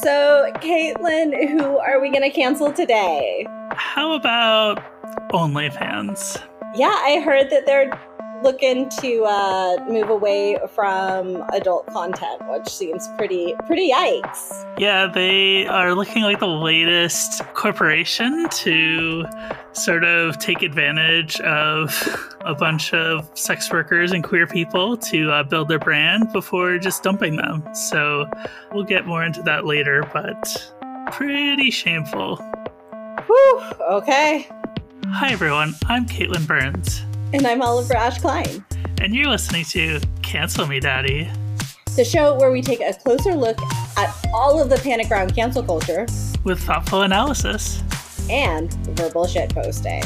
So, Katelyn, who are we going to cancel today? How about OnlyFans? Yeah, I heard that they're looking to uh, move away from adult content, which seems pretty pretty yikes. Yeah, they are looking like the latest corporation to sort of take advantage of a bunch of sex workers and queer people to uh, build their brand before just dumping them. So we'll get more into that later, but pretty shameful. Whew, okay. Hi, everyone. I'm Katelyn Burns. And I'm Oliver Ash Klein. And you're listening to Cancel Me Daddy, the show where we take a closer look at all of the panic around cancel culture with thoughtful analysis and verbal shit posting.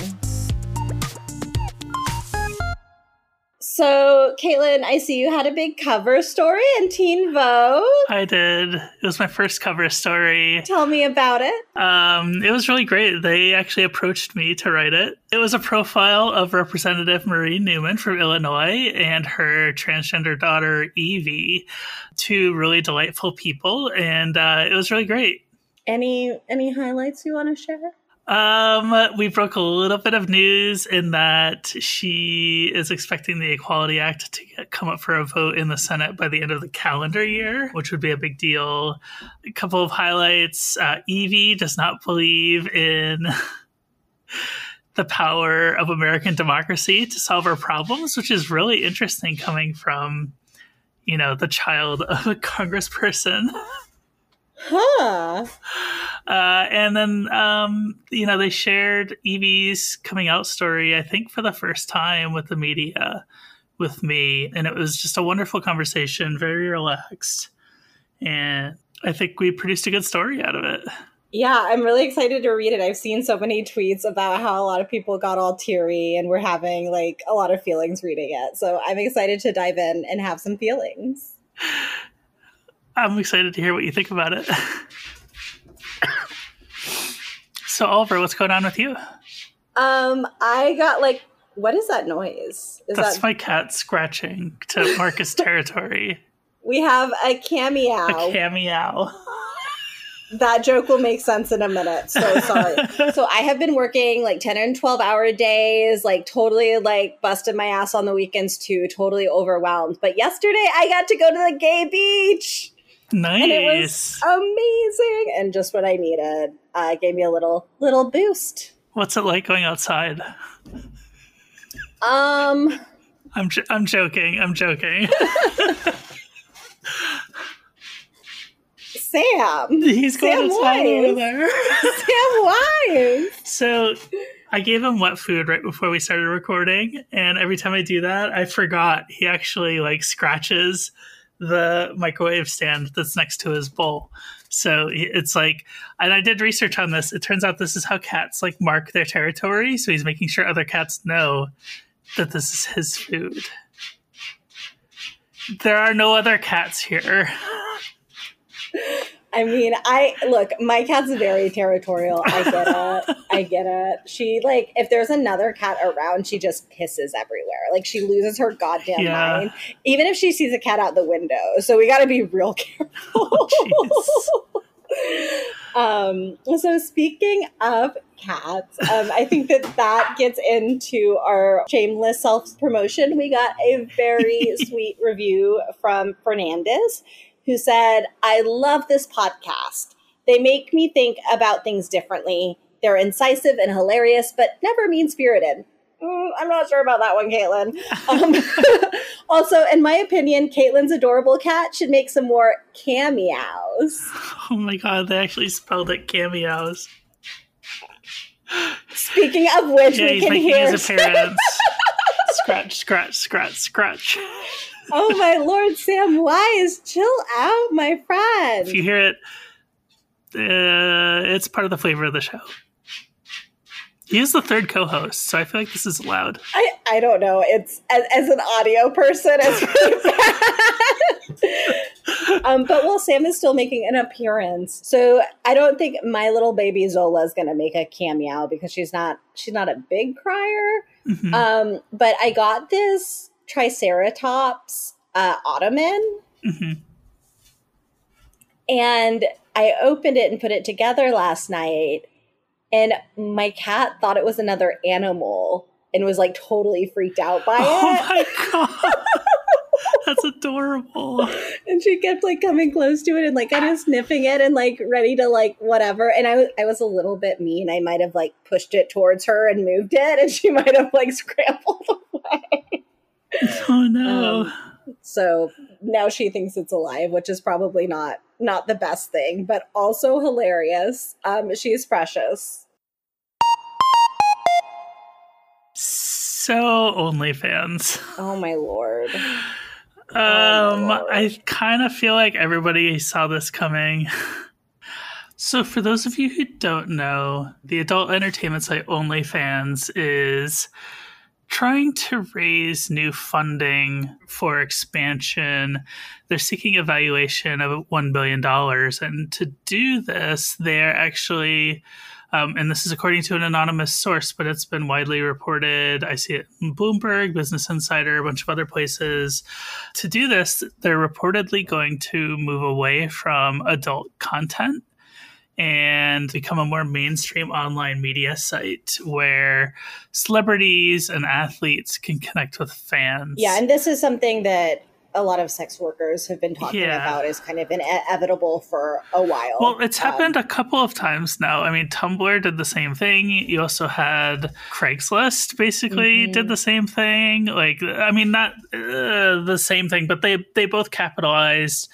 So, Katelyn, I see you had a big cover story in Teen Vogue. I did. It was my first cover story. Tell me about it. Um, it was really great. They actually approached me to write it. It was a profile of Representative Marie Newman from Illinois and her transgender daughter Evie, two really delightful people, and uh, it was really great. Any any highlights you want to share? Um, we broke a little bit of news in that she is expecting the Equality Act to get, come up for a vote in the Senate by the end of the calendar year, which would be a big deal. A couple of highlights: uh, Evie does not believe in. the power of American democracy to solve our problems, which is really interesting coming from, you know, the child of a congressperson. Huh. Uh, and then, um, you know, they shared Evie's coming out story, I think, for the first time with the media with me. And it was just a wonderful conversation, very relaxed. And I think we produced a good story out of it. Yeah, I'm really excited to read it. I've seen so many tweets about how a lot of people got all teary and we're having like a lot of feelings reading it. So I'm excited to dive in and have some feelings. I'm excited to hear what you think about it. so, Oliver, what's going on with you? Um, I got like, what is that noise? Is That's that... my cat scratching to mark his territory. We have a cameo. A cameo. That joke will make sense in a minute. So sorry. so I have been working like 10 and 12 hour days, like totally like busted my ass on the weekends too, totally overwhelmed. But yesterday I got to go to the gay beach. Nice. And it was amazing and just what I needed. Uh, gave me a little little boost. What's it like going outside? Um I'm I'm joking. I'm joking. Sam. He's going Sam outside over there. Sam Wise. So I gave him wet food right before we started recording, and every time I do that, I forgot he actually like scratches the microwave stand that's next to his bowl. So it's like, and I did research on this. It turns out this is how cats like mark their territory. So he's making sure other cats know that this is his food. There are no other cats here. I mean, I look, my cat's very territorial. I get it. I get it. She like if there's another cat around, she just pisses everywhere. Like she loses her goddamn yeah. mind. Even if she sees a cat out the window. So we gotta be real careful. Oh, um so speaking of cats um, i think that that gets into our shameless self-promotion we got a very sweet review from fernandez who said, I love this podcast. They make me think about things differently. They're incisive and hilarious, but never mean spirited. Mm, I'm not sure about that one, Katelyn. Um, also, in my opinion, Katelyn's adorable cat should make some more cameos. Oh my god, they actually spelled it cameos. Speaking of which, yeah, we he's can making hear his appearance. scratch, scratch, scratch, scratch oh my lord, Samwise, chill out, my friend. If you hear it, uh, it's part of the flavor of the show. He is the third co-host, so I feel like this is allowed. I, I don't know. It's as, as an audio person, it's really bad. um, but well, Sam is still making an appearance, so I don't think my little baby Zola is going to make a cameo because she's not she's not a big crier. Mm-hmm. Um, but I got this Triceratops uh, ottoman. Mm-hmm. And I opened it and put it together last night, and my cat thought it was another animal and was like totally freaked out by Oh it. Oh my god. That's adorable. and she kept like coming close to it and like kind of sniffing it and like ready to like whatever. And I was I was a little bit mean. I might have like pushed it towards her and moved it, and she might have like scrambled. Oh no. Um, So now she thinks it's alive, which is probably not not the best thing, but also hilarious. Um, she's precious. so OnlyFans. Oh my lord. Um, Lord. I kind of feel like everybody saw this coming. So, for those of you who don't know, the adult entertainment site OnlyFans is trying to raise new funding for expansion. They're seeking a valuation of $1 billion. And to do this, they're actually, um, and this is according to an anonymous source, but it's been widely reported. I see it in Bloomberg, Business Insider, a bunch of other places. To do this, they're reportedly going to move away from adult content and become a more mainstream online media site where celebrities and athletes can connect with fans. Yeah, and this is something that a lot of sex workers have been talking Yeah. about is kind of inevitable for a while. Well, it's Um, happened a couple of times now. I mean, Tumblr did the same thing. You also had Craigslist basically Mhm. did the same thing. Like, I mean, not uh, the same thing, but they they both capitalized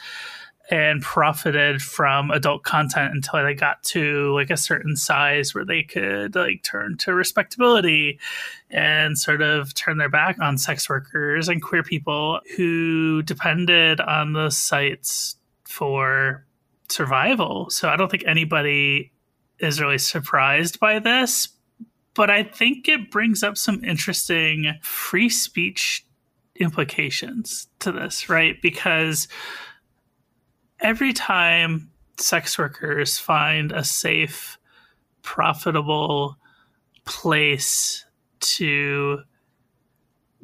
and profited from adult content until they got to like a certain size where they could like turn to respectability and sort of turn their back on sex workers and queer people who depended on the sites for survival. So I don't think anybody is really surprised by this, but I think it brings up some interesting free speech implications to this, right? Because every time sex workers find a safe, profitable place to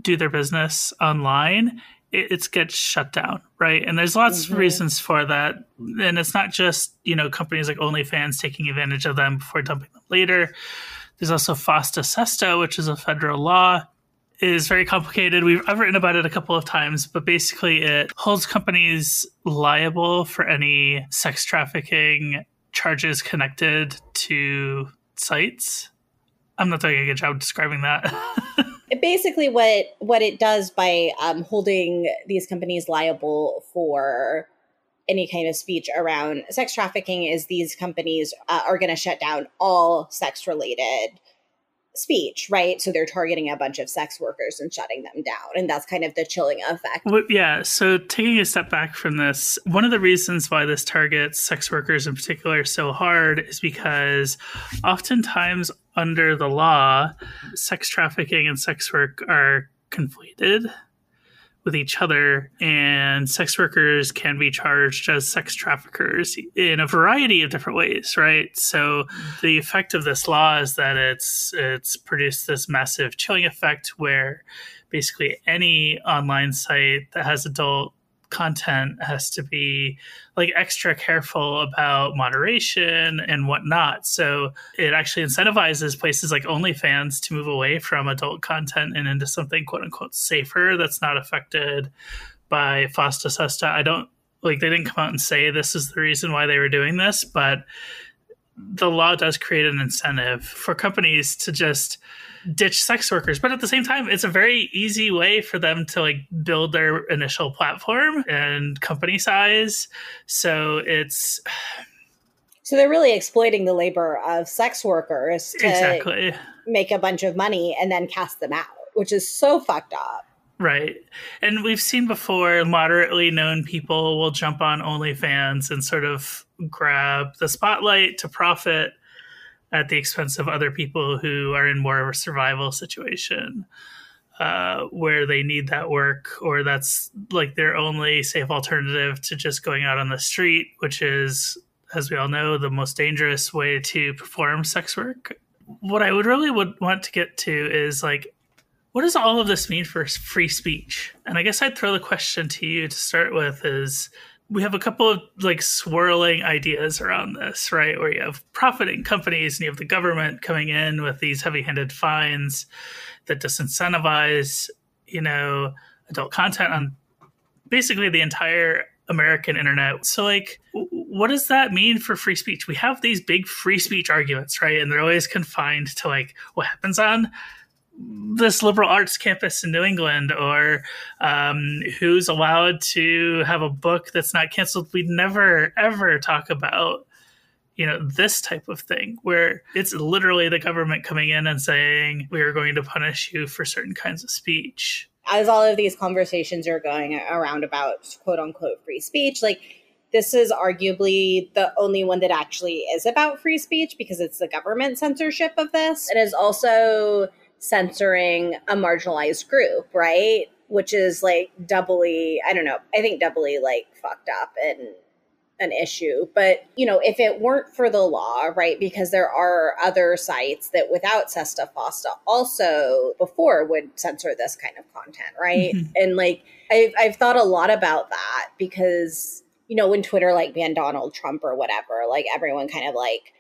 do their business online, it, it gets shut down, right? And there's lots Mhm. of reasons for that. And it's not just, you know, companies like OnlyFans taking advantage of them before dumping them later. There's also FOSTA SESTA, which is a federal law is very complicated. We've I've written about it a couple of times, but basically it holds companies liable for any sex trafficking charges connected to sites. I'm not doing a good job describing that. basically what what it does by um, holding these companies liable for any kind of speech around sex trafficking is these companies uh, are going to shut down all sex related speech right? So they're targeting a bunch of sex workers and shutting them down. And that's kind of the chilling effect. Well, yeah, so taking a step back from this, one of the reasons why this targets sex workers in particular so hard is because oftentimes under the law, sex trafficking and sex work are conflated with each other, and sex workers can be charged as sex traffickers in a variety of different ways, right? So the effect of this law is that it's it's produced this massive chilling effect where basically any online site that has adult content has to be like extra careful about moderation and whatnot. So it actually incentivizes places like OnlyFans to move away from adult content and into something quote unquote safer that's not affected by FOSTA SESTA. I don't like they didn't come out and say this is the reason why they were doing this, but the law does create an incentive for companies to just ditch sex workers. But at the same time it's a very easy way for them to like build their initial platform and company size. So it's so they're really exploiting the labor of sex workers to exactly. make a bunch of money and then cast them out which is so fucked up. Right. And we've seen before moderately known people will jump on onlyfans and sort of grab the spotlight to profit at the expense of other people who are in more of a survival situation uh, where they need that work or that's like their only safe alternative to just going out on the street which is as we all know the most dangerous way to perform sex work. What i would really would want to get to is like what does all of this mean for free speech? And i guess i'd throw the question to you to start with is we have a couple of like swirling ideas around this, right? Where you have profiting companies and you have the government coming in with these heavy-handed fines that disincentivize, you know, adult content on basically the entire American internet. So, like, what does that mean for free speech? We have these big free speech arguments, right? And they're always confined to like what happens on this liberal arts campus in New England or um, who's allowed to have a book that's not canceled. We'd never ever talk about you know this type of thing where it's literally the government coming in and saying we are going to punish you for certain kinds of speech as all of these conversations are going around about quote unquote free speech like this is arguably the only one that actually is about free speech because it's the government censorship of this it is also censoring a marginalized group, right? Which is like doubly, I don't know, I think doubly like fucked up and an issue. But, you know, if it weren't for the law, right, because there are other sites that without Sesta Fosta also before would censor this kind of content, right? Mm-hmm. And like, I've, I've thought a lot about that because, you know, when Twitter like banned Donald Trump or whatever, like everyone kind of like,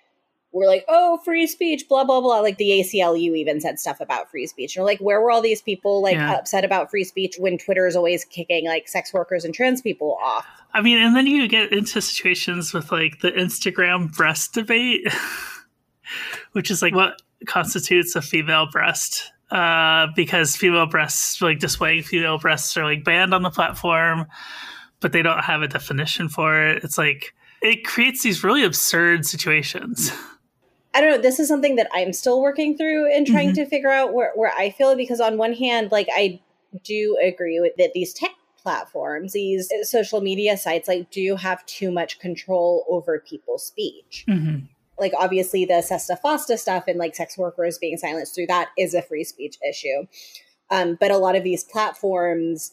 were like, oh, free speech, blah, blah, blah. Like the ACLU even said stuff about free speech. And like, where were all these people like yeah. upset about free speech when Twitter is always kicking like sex workers and trans people off? I mean, and then you get into situations with like the Instagram breast debate, which is like what constitutes a female breast. Uh, because female breasts, like displaying female breasts, are like banned on the platform, but they don't have a definition for it. It's like, it creates these really absurd situations. I don't know. This is something that I'm still working through and trying mm-hmm. to figure out where, where I feel because on one hand, like I do agree with that these tech platforms, these social media sites, like do have too much control over people's speech. Mm-hmm. Like obviously the Sesta Fosta stuff and like sex workers being silenced through that is a free speech issue. Um, but a lot of these platforms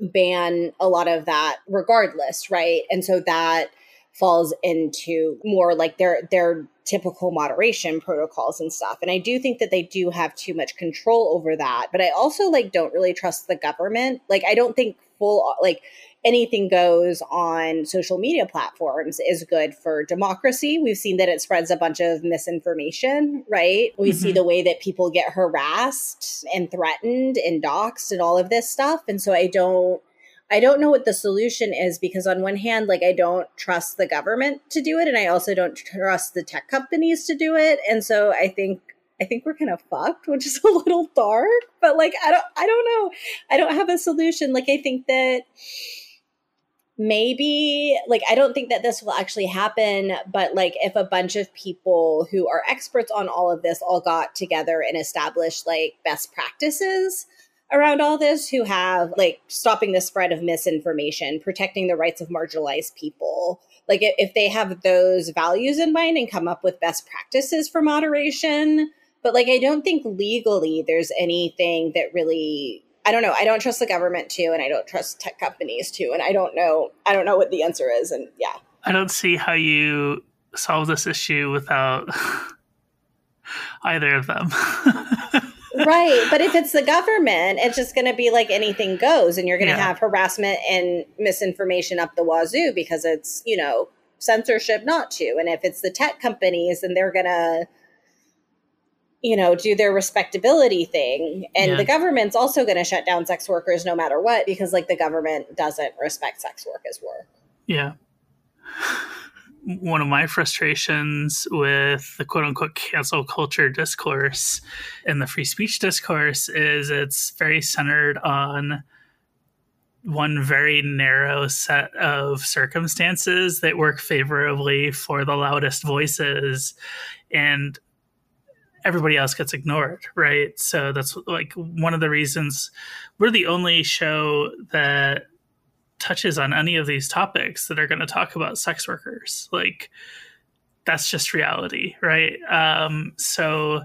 ban a lot of that regardless, right? And so that falls into more like their their typical moderation protocols and stuff. And I do think that they do have too much control over that. But I also like don't really trust the government. Like I don't think full like anything goes on social media platforms is good for democracy. We've seen that it spreads a bunch of misinformation, right? We mm-hmm. see the way that people get harassed and threatened and doxxed and all of this stuff. And so I don't I don't know what the solution is because on one hand, like I don't trust the government to do it, and I also don't trust the tech companies to do it. And so I think I think we're kind of fucked, which is a little dark. But like I don't I don't know. I don't have a solution. Like I think that maybe like I don't think that this will actually happen, but like if a bunch of people who are experts on all of this all got together and established like best practices around all this who have like stopping the spread of misinformation, protecting the rights of marginalized people. Like if they have those values in mind and come up with best practices for moderation, but like I don't think legally there's anything that really I don't know. I don't trust the government too and I don't trust tech companies too and I don't know I don't know what the answer is and yeah. I don't see how you solve this issue without either of them. right. But if it's the government, it's just going to be like anything goes, and you're going to yeah. have harassment and misinformation up the wazoo because it's, you know, censorship not to. And if it's the tech companies, then they're going to, you know, do their respectability thing. And yeah. the government's also going to shut down sex workers no matter what because, like, the government doesn't respect sex workers' work. Yeah one of my frustrations with the quote unquote cancel culture discourse and the free speech discourse is it's very centered on one very narrow set of circumstances that work favorably for the loudest voices and everybody else gets ignored right? So that's like one of the reasons we're the only show that touches on any of these topics that are going to talk about sex workers. Like that's just reality, right? Um, so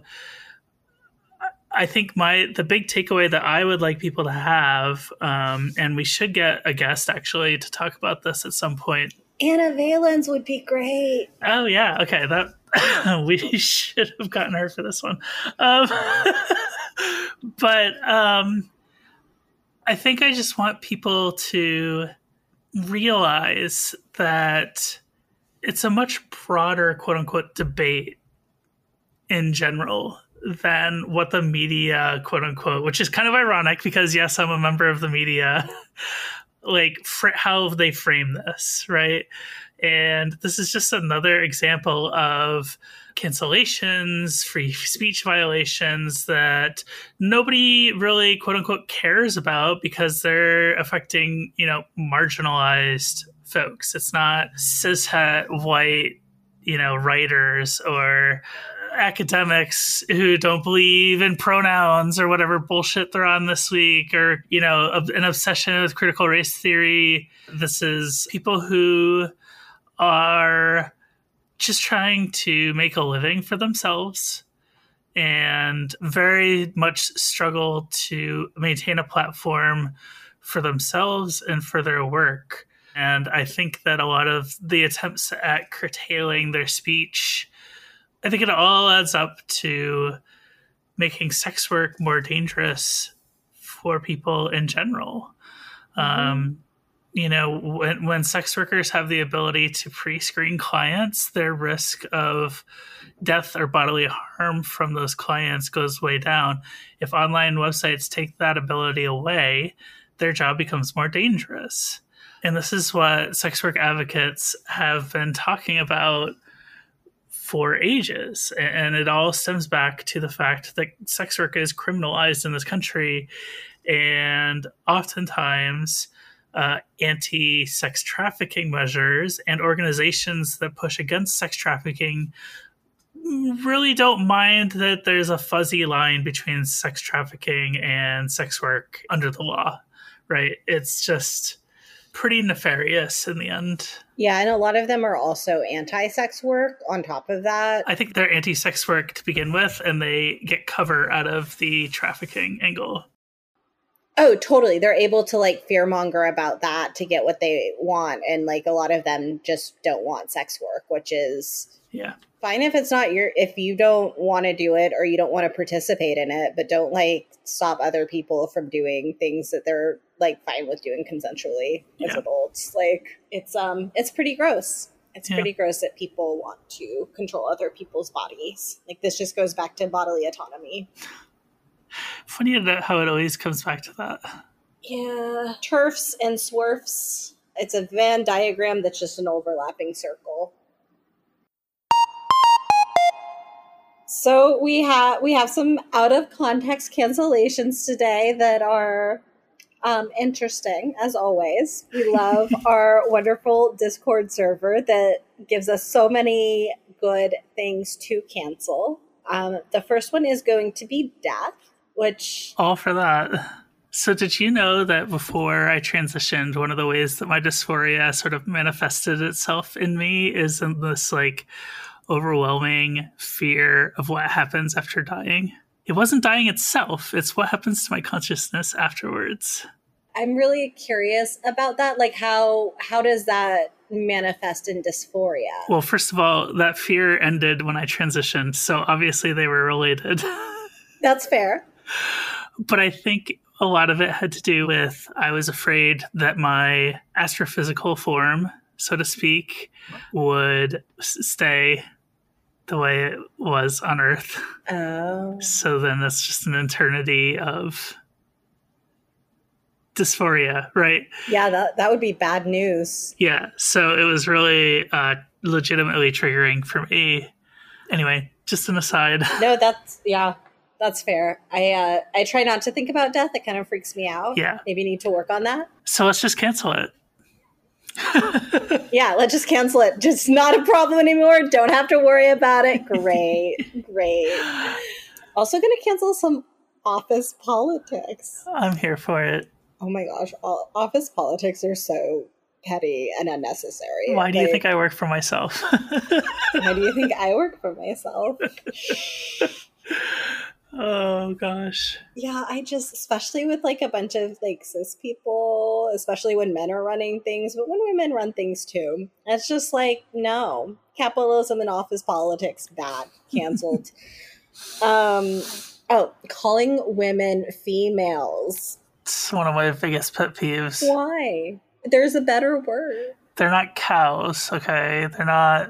I think my the big takeaway that I would like people to have, um, and we should get a guest actually to talk about this at some point. Ana Valens would be great. Oh yeah, okay. That we should have gotten her for this one. Um, but um, I think I just want people to realize that it's a much broader quote unquote debate in general than what the media quote unquote which is kind of ironic because yes i'm a member of the media like fr- how they frame this right and this is just another example of cancellations, free speech violations that nobody really quote unquote cares about because they're affecting, you know, marginalized folks. It's not cishet white, you know, writers or academics who don't believe in pronouns or whatever bullshit they're on this week or you know an obsession with critical race theory this is people who are just trying to make a living for themselves and very much struggle to maintain a platform for themselves and for their work. And I think that a lot of the attempts at curtailing their speech, I think it all adds up to making sex work more dangerous for people in general. Mm-hmm. Um, you know, when, when sex workers have the ability to pre screen clients, their risk of death or bodily harm from those clients goes way down. If online websites take that ability away, their job becomes more dangerous. And this is what sex work advocates have been talking about for ages. And it all stems back to the fact that sex work is criminalized in this country. And oftentimes, uh, anti sex trafficking measures and organizations that push against sex trafficking really don't mind that there's a fuzzy line between sex trafficking and sex work under the law, right? It's just pretty nefarious in the end. Yeah, and a lot of them are also anti sex work on top of that. I think they're anti sex work to begin with, and they get cover out of the trafficking angle. Oh, totally. They're able to like fearmonger about that to get what they want. And like a lot of them just don't want sex work, which is yeah fine if it's not your if you don't want to do it or you don't want to participate in it, but don't like stop other people from doing things that they're like fine with doing consensually as yeah. adults. Like it's um it's pretty gross. It's yeah. pretty gross that people want to control other people's bodies. Like this just goes back to bodily autonomy. Funny how it always comes back to that. Yeah. TERFs and SWERFs. It's a Venn diagram that's just an overlapping circle. So we have we have some out of context cancellations today that are um, interesting as always. We love our wonderful Discord server that gives us so many good things to cancel. Um, the first one is going to be death which all for that. So, did you know that before I transitioned, one of the ways that my dysphoria sort of manifested itself in me is in this like overwhelming fear of what happens after dying? It wasn't dying itself, it's what happens to my consciousness afterwards. I'm really curious about that. Like, how how does that manifest in dysphoria? Well, first of all, that fear ended when I transitioned, so obviously they were related. That's fair but I think a lot of it had to do with I was afraid that my astrophysical form, so to speak, would stay the way it was on Earth. Oh. So then that's just an eternity of dysphoria, right? Yeah, that, that would be bad news. Yeah. So it was really uh, legitimately triggering for me. Anyway, just an aside. No, that's, yeah, that's fair. I uh, I try not to think about death. It kind of freaks me out. Yeah. Maybe need to work on that. So let's just cancel it. yeah, let's just cancel it. Just not a problem anymore. Don't have to worry about it. Great. Great. Also going to cancel some office politics. I'm here for it. Oh my gosh. All, office politics are so petty and unnecessary. Why do like, you think I work for myself? why do you think I work for myself? Oh gosh. Yeah, I just especially with like a bunch of like cis people, especially when men are running things, but when women run things too. It's just like no. Capitalism and office politics bad. Canceled. um oh, calling women females. It's one of my biggest pet peeves. Why? There's a better word. They're not cows, okay? They're not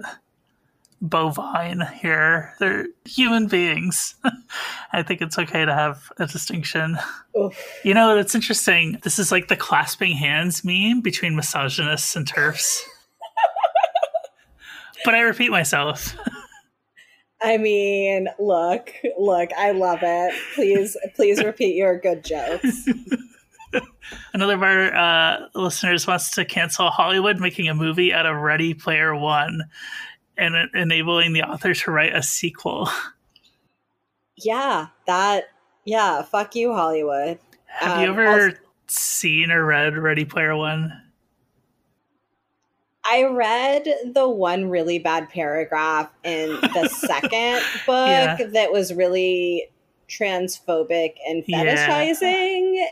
bovine here. They're human beings. I think it's okay to have a distinction. Oof. You know, it's interesting. This is like the clasping hands meme between misogynists and TERFs. but I repeat myself. I mean, look, look, I love it. Please, please repeat your good jokes. Another of our uh, listeners wants to cancel Hollywood making a movie out of Ready Player One and enabling the author to write a sequel. Yeah, that, yeah, fuck you, Hollywood. Have um, you ever seen or read Ready Player One? I read the one really bad paragraph in the second book yeah. that was really transphobic and fetishizing. Yeah.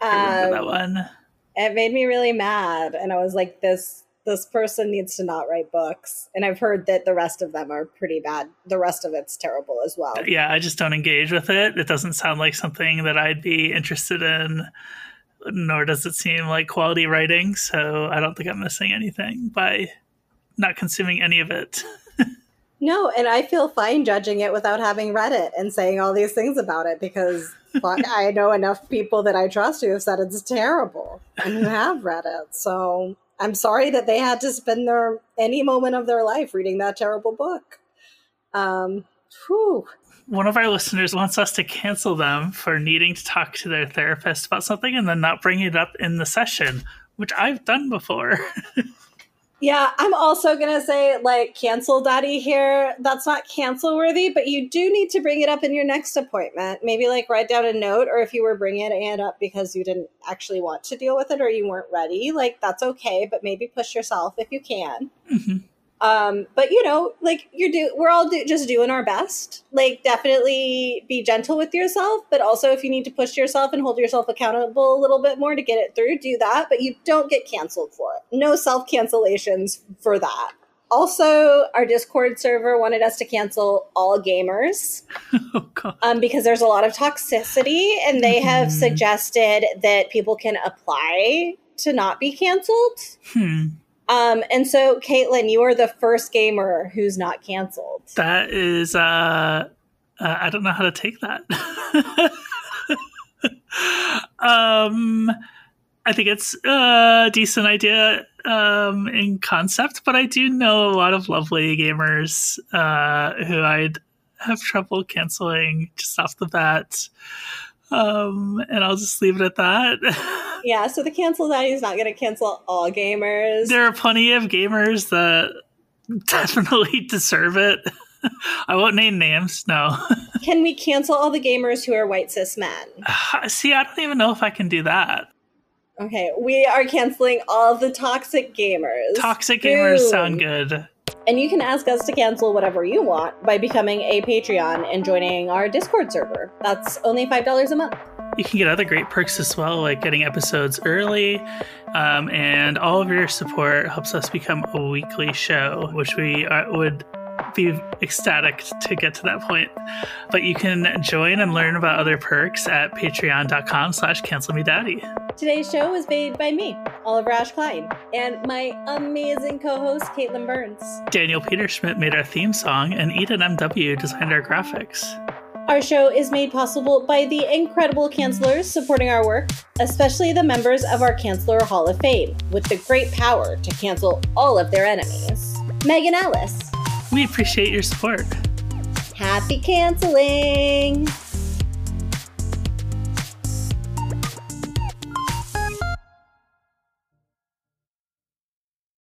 I remember um, that one. It made me really mad, and I was like, "This this person needs to not write books." And I've heard that the rest of them are pretty bad. The rest of it's terrible as well. Yeah, I just don't engage with it. It doesn't sound like something that I'd be interested in nor does it seem like quality writing. So I don't think I'm missing anything by not consuming any of it. no, and I feel fine judging it without having read it and saying all these things about it because I know enough people that I trust who have said it's terrible and who have read it. So I'm sorry that they had to spend their any moment of their life reading that terrible book. Um, whew one of our listeners wants us to cancel them for needing to talk to their therapist about something and then not bring it up in the session, which I've done before. yeah, I'm also going to say, like, cancel daddy here. That's not cancel worthy, but you do need to bring it up in your next appointment. Maybe, like, write down a note, or if you were bringing it up because you didn't actually want to deal with it or you weren't ready, like, that's okay, but maybe push yourself if you can. Mm-hmm. Um, but you know, like you're do, we're all do, just doing our best. Like, definitely be gentle with yourself, but also if you need to push yourself and hold yourself accountable a little bit more to get it through, do that. But you don't get canceled for it. No self cancellations for that. Also, our Discord server wanted us to cancel all gamers oh, um, because there's a lot of toxicity, and they have mm. suggested that people can apply to not be canceled. Hmm. Um, and so, Katelyn, you are the first gamer who's not canceled. That is, uh, uh I don't know how to take that. um, I think it's a decent idea um, in concept, but I do know a lot of lovely gamers uh, who I'd have trouble canceling just off the bat. Um, and I'll just leave it at that. yeah, so the cancel daddy is not going to cancel all gamers. There are plenty of gamers that definitely deserve it. I won't name names. No. can we cancel all the gamers who are white cis men? See, I don't even know if I can do that. Okay, we are canceling all the toxic gamers. Toxic gamers Boom. sound good. And you can ask us to cancel whatever you want by becoming a Patreon and joining our Discord server. That's only $5 a month. You can get other great perks as well, like getting episodes early, um, and all of your support helps us become a weekly show, which we are, would be ecstatic to get to that point. But you can join and learn about other perks at patreon.com slash cancel me daddy. Today's show was made by me, Oliver Ash Klein, and my amazing co-host, Katelyn Burns. Daniel Peter Schmidt made our theme song, and Eden MW designed our graphics. Our show is made possible by the incredible cancelers supporting our work, especially the members of our Canceler Hall of Fame, with the great power to cancel all of their enemies. Megan Ellis, we appreciate your support. Happy canceling!